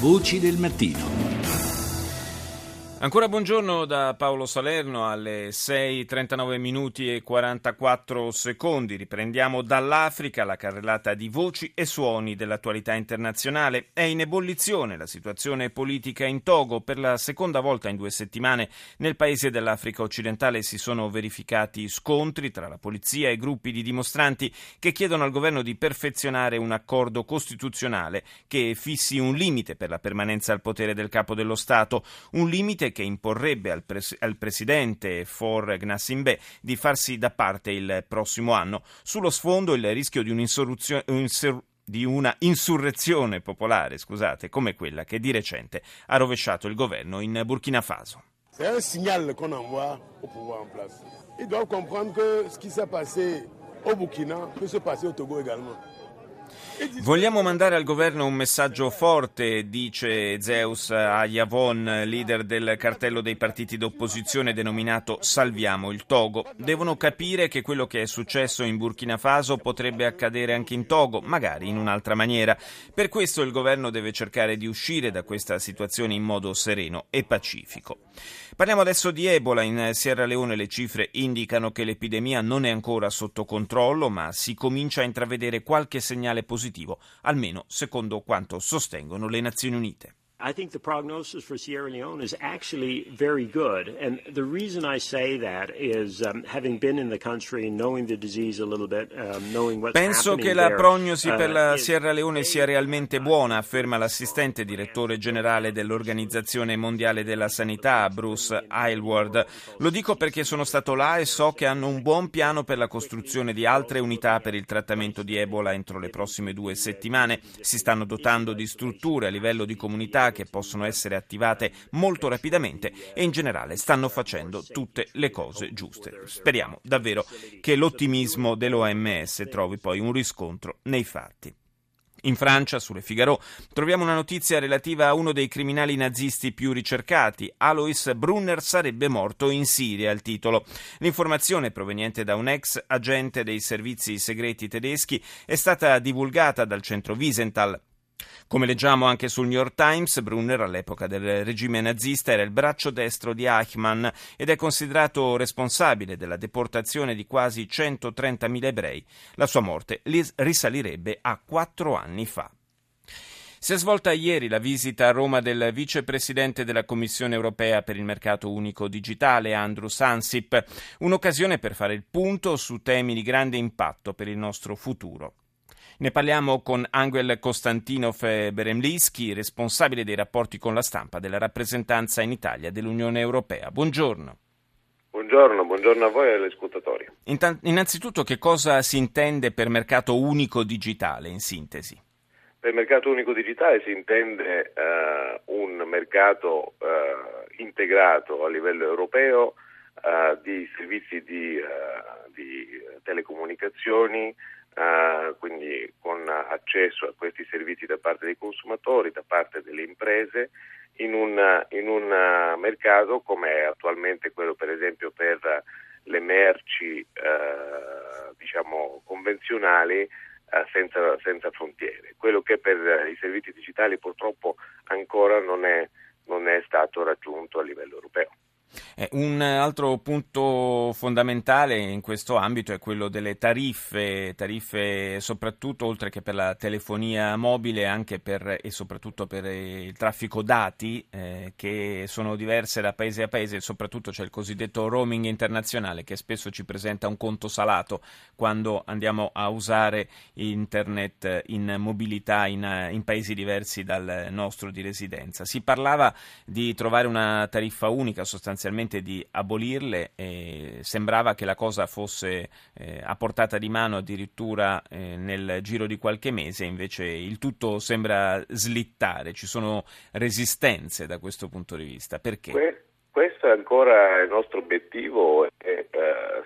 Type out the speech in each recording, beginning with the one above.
Voci del mattino. Ancora buongiorno da Paolo Salerno alle 6.39 minuti e 44 secondi. Riprendiamo dall'Africa la carrellata di voci e suoni dell'attualità internazionale. È in ebollizione la situazione politica in Togo. Per la seconda volta in due settimane nel paese dell'Africa occidentale si sono verificati scontri tra la polizia e gruppi di dimostranti che chiedono al governo di perfezionare un accordo costituzionale che fissi un limite per la permanenza al potere del capo dello Stato, un limite che imporrebbe al, pres- al presidente For Gnassingbé di farsi da parte il prossimo anno. Sullo sfondo il rischio di un'insurrezione di una insurrezione popolare, scusate, come quella che di recente ha rovesciato il governo in Burkina Faso. C'est un signal qu'on envoie au pouvoir en place. Ils doivent comprendre que ce qui s'est passé au Burkina peut se passer au Togo également. Vogliamo mandare al governo un messaggio forte, dice Zeus a Yavon, leader del cartello dei partiti d'opposizione denominato Salviamo il Togo. Devono capire che quello che è successo in Burkina Faso potrebbe accadere anche in Togo, magari in un'altra maniera. Per questo il governo deve cercare di uscire da questa situazione in modo sereno e pacifico. Parliamo adesso di Ebola. In Sierra Leone le cifre indicano che l'epidemia non è ancora sotto controllo, ma si comincia a intravedere qualche segnale positivo, almeno secondo quanto sostengono le Nazioni Unite. I think the prognosis for Sierra Leone is actually very good. And the reason I say that is um, having been in the country, knowing the disease a little bit, um, knowing what's Penso che la prognosi per la uh, Sierra Leone sia realmente buona, afferma l'assistente direttore generale dell'Organizzazione Mondiale della Sanità, Bruce Aylward. Lo dico perché sono stato là e so che hanno un buon piano per la costruzione di altre unità per il trattamento di Ebola entro le prossime due settimane. Si stanno dotando di strutture a livello di comunità che possono essere attivate molto rapidamente e in generale stanno facendo tutte le cose giuste. Speriamo davvero che l'ottimismo dell'OMS trovi poi un riscontro nei fatti. In Francia, sulle Figaro, troviamo una notizia relativa a uno dei criminali nazisti più ricercati. Alois Brunner sarebbe morto in Siria, il titolo. L'informazione proveniente da un ex agente dei servizi segreti tedeschi è stata divulgata dal centro Wiesenthal. Come leggiamo anche sul New York Times, Brunner all'epoca del regime nazista era il braccio destro di Eichmann ed è considerato responsabile della deportazione di quasi 130.000 ebrei. La sua morte risalirebbe a quattro anni fa. Si è svolta ieri la visita a Roma del vicepresidente della Commissione europea per il mercato unico digitale, Andrew Sansip, un'occasione per fare il punto su temi di grande impatto per il nostro futuro. Ne parliamo con Angel Kostantinov Beremlischi, responsabile dei rapporti con la stampa della rappresentanza in Italia dell'Unione Europea. Buongiorno. Buongiorno, buongiorno a voi e agli ascoltatori. Innanzitutto che cosa si intende per mercato unico digitale in sintesi? Per mercato unico digitale si intende uh, un mercato uh, integrato a livello europeo uh, di servizi di, di telecomunicazioni, Uh, quindi con accesso a questi servizi da parte dei consumatori, da parte delle imprese, in un, in un uh, mercato come attualmente quello per esempio per le merci uh, diciamo, convenzionali senza, senza, frontiere. Quello che per i servizi digitali purtroppo ancora non è, non è stato raggiunto a livello europeo. Eh, un altro punto fondamentale in questo ambito è quello delle tariffe, tariffe soprattutto oltre che per la telefonia mobile anche per, e soprattutto per il traffico dati eh, che sono diverse da paese a paese e soprattutto c'è il cosiddetto roaming internazionale che spesso ci presenta un conto salato quando andiamo a usare internet in mobilità in, in paesi diversi dal nostro di residenza. Si parlava di trovare una tariffa unica sostanzialmente sostanzialmente di abolirle e sembrava che la cosa fosse eh, a portata di mano addirittura eh, nel giro di qualche mese, invece il tutto sembra slittare, ci sono resistenze da questo punto di vista. Perché? Que- questo è ancora il nostro obiettivo e eh,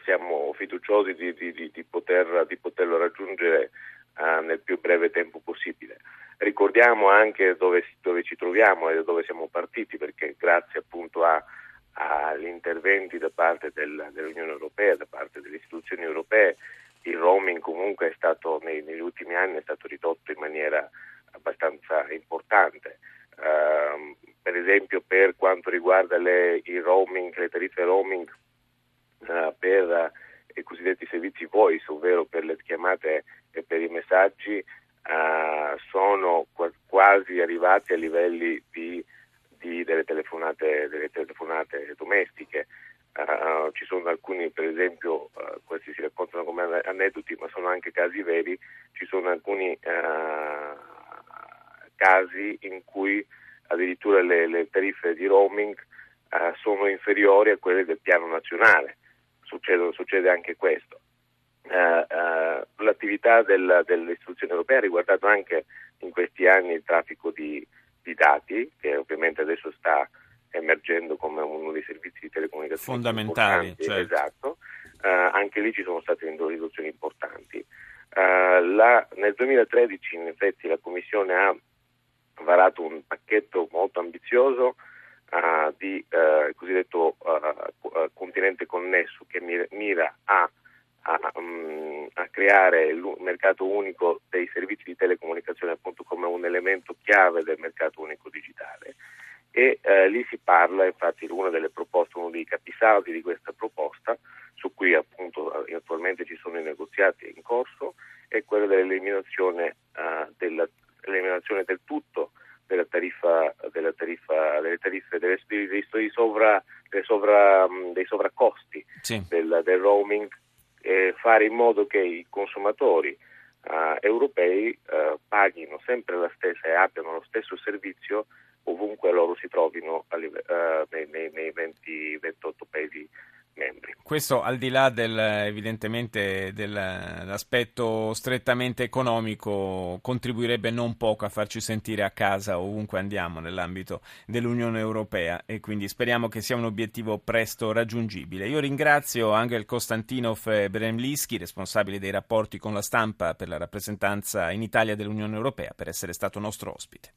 siamo fiduciosi di, di, di, poter, di poterlo raggiungere eh, nel più breve tempo possibile. Ricordiamo anche dove, dove ci troviamo e da dove siamo partiti perché grazie appunto a agli interventi da parte del, dell'Unione Europea, da parte delle istituzioni europee, il roaming comunque è stato nei, negli ultimi anni è stato ridotto in maniera abbastanza importante. Uh, per esempio per quanto riguarda le, roaming, le tariffe roaming uh, per uh, i cosiddetti servizi voice, ovvero per le chiamate e per i messaggi, sono quasi arrivati a livelli di, di, delle, telefonate, delle, telefonate, domestiche. ci sono alcuni, per esempio, questi si raccontano come aneddoti, ma sono anche casi veri, ci sono alcuni casi in cui addirittura le, le tariffe di roaming sono inferiori a quelle del piano nazionale. Succede, succede anche questo. L'attività del, dell'istituzione europea ha riguardato anche in questi anni il traffico di, di dati, che ovviamente adesso sta emergendo come uno dei servizi di telecomunicazione fondamentali. Certo. Esatto. Uh, anche lì ci sono state riduzioni importanti. Uh, la, nel 2013 in effetti la Commissione ha varato un pacchetto molto ambizioso uh, di uh, cosiddetto uh, continente connesso che mira a, a, um, a, creare il mercato unico dei servizi di telecomunicazione appunto come un elemento chiave del mercato unico digitale e lì si parla infatti una delle proposte, uno dei capisaldi di questa proposta su cui appunto attualmente ci sono i negoziati in corso è quello dell'eliminazione della l'eliminazione del tutto della tariffa, della tariffa, delle tariffe delle, dei, dei, sovra, sovra, dei sovraccosti sì. del, del, roaming e fare in modo che i consumatori uh, europei uh, paghino sempre la stessa e abbiano lo stesso servizio ovunque loro si trovino uh, nei, nei, nei 20, 28 paesi. Questo al di là del, evidentemente dell'aspetto strettamente economico contribuirebbe non poco a farci sentire a casa ovunque andiamo nell'ambito dell'Unione Europea e quindi speriamo che sia un obiettivo presto raggiungibile. Io ringrazio Angel Kostantinov e Bremlischi, responsabili dei rapporti con la stampa per la rappresentanza in Italia dell'Unione Europea, per essere stato nostro ospite.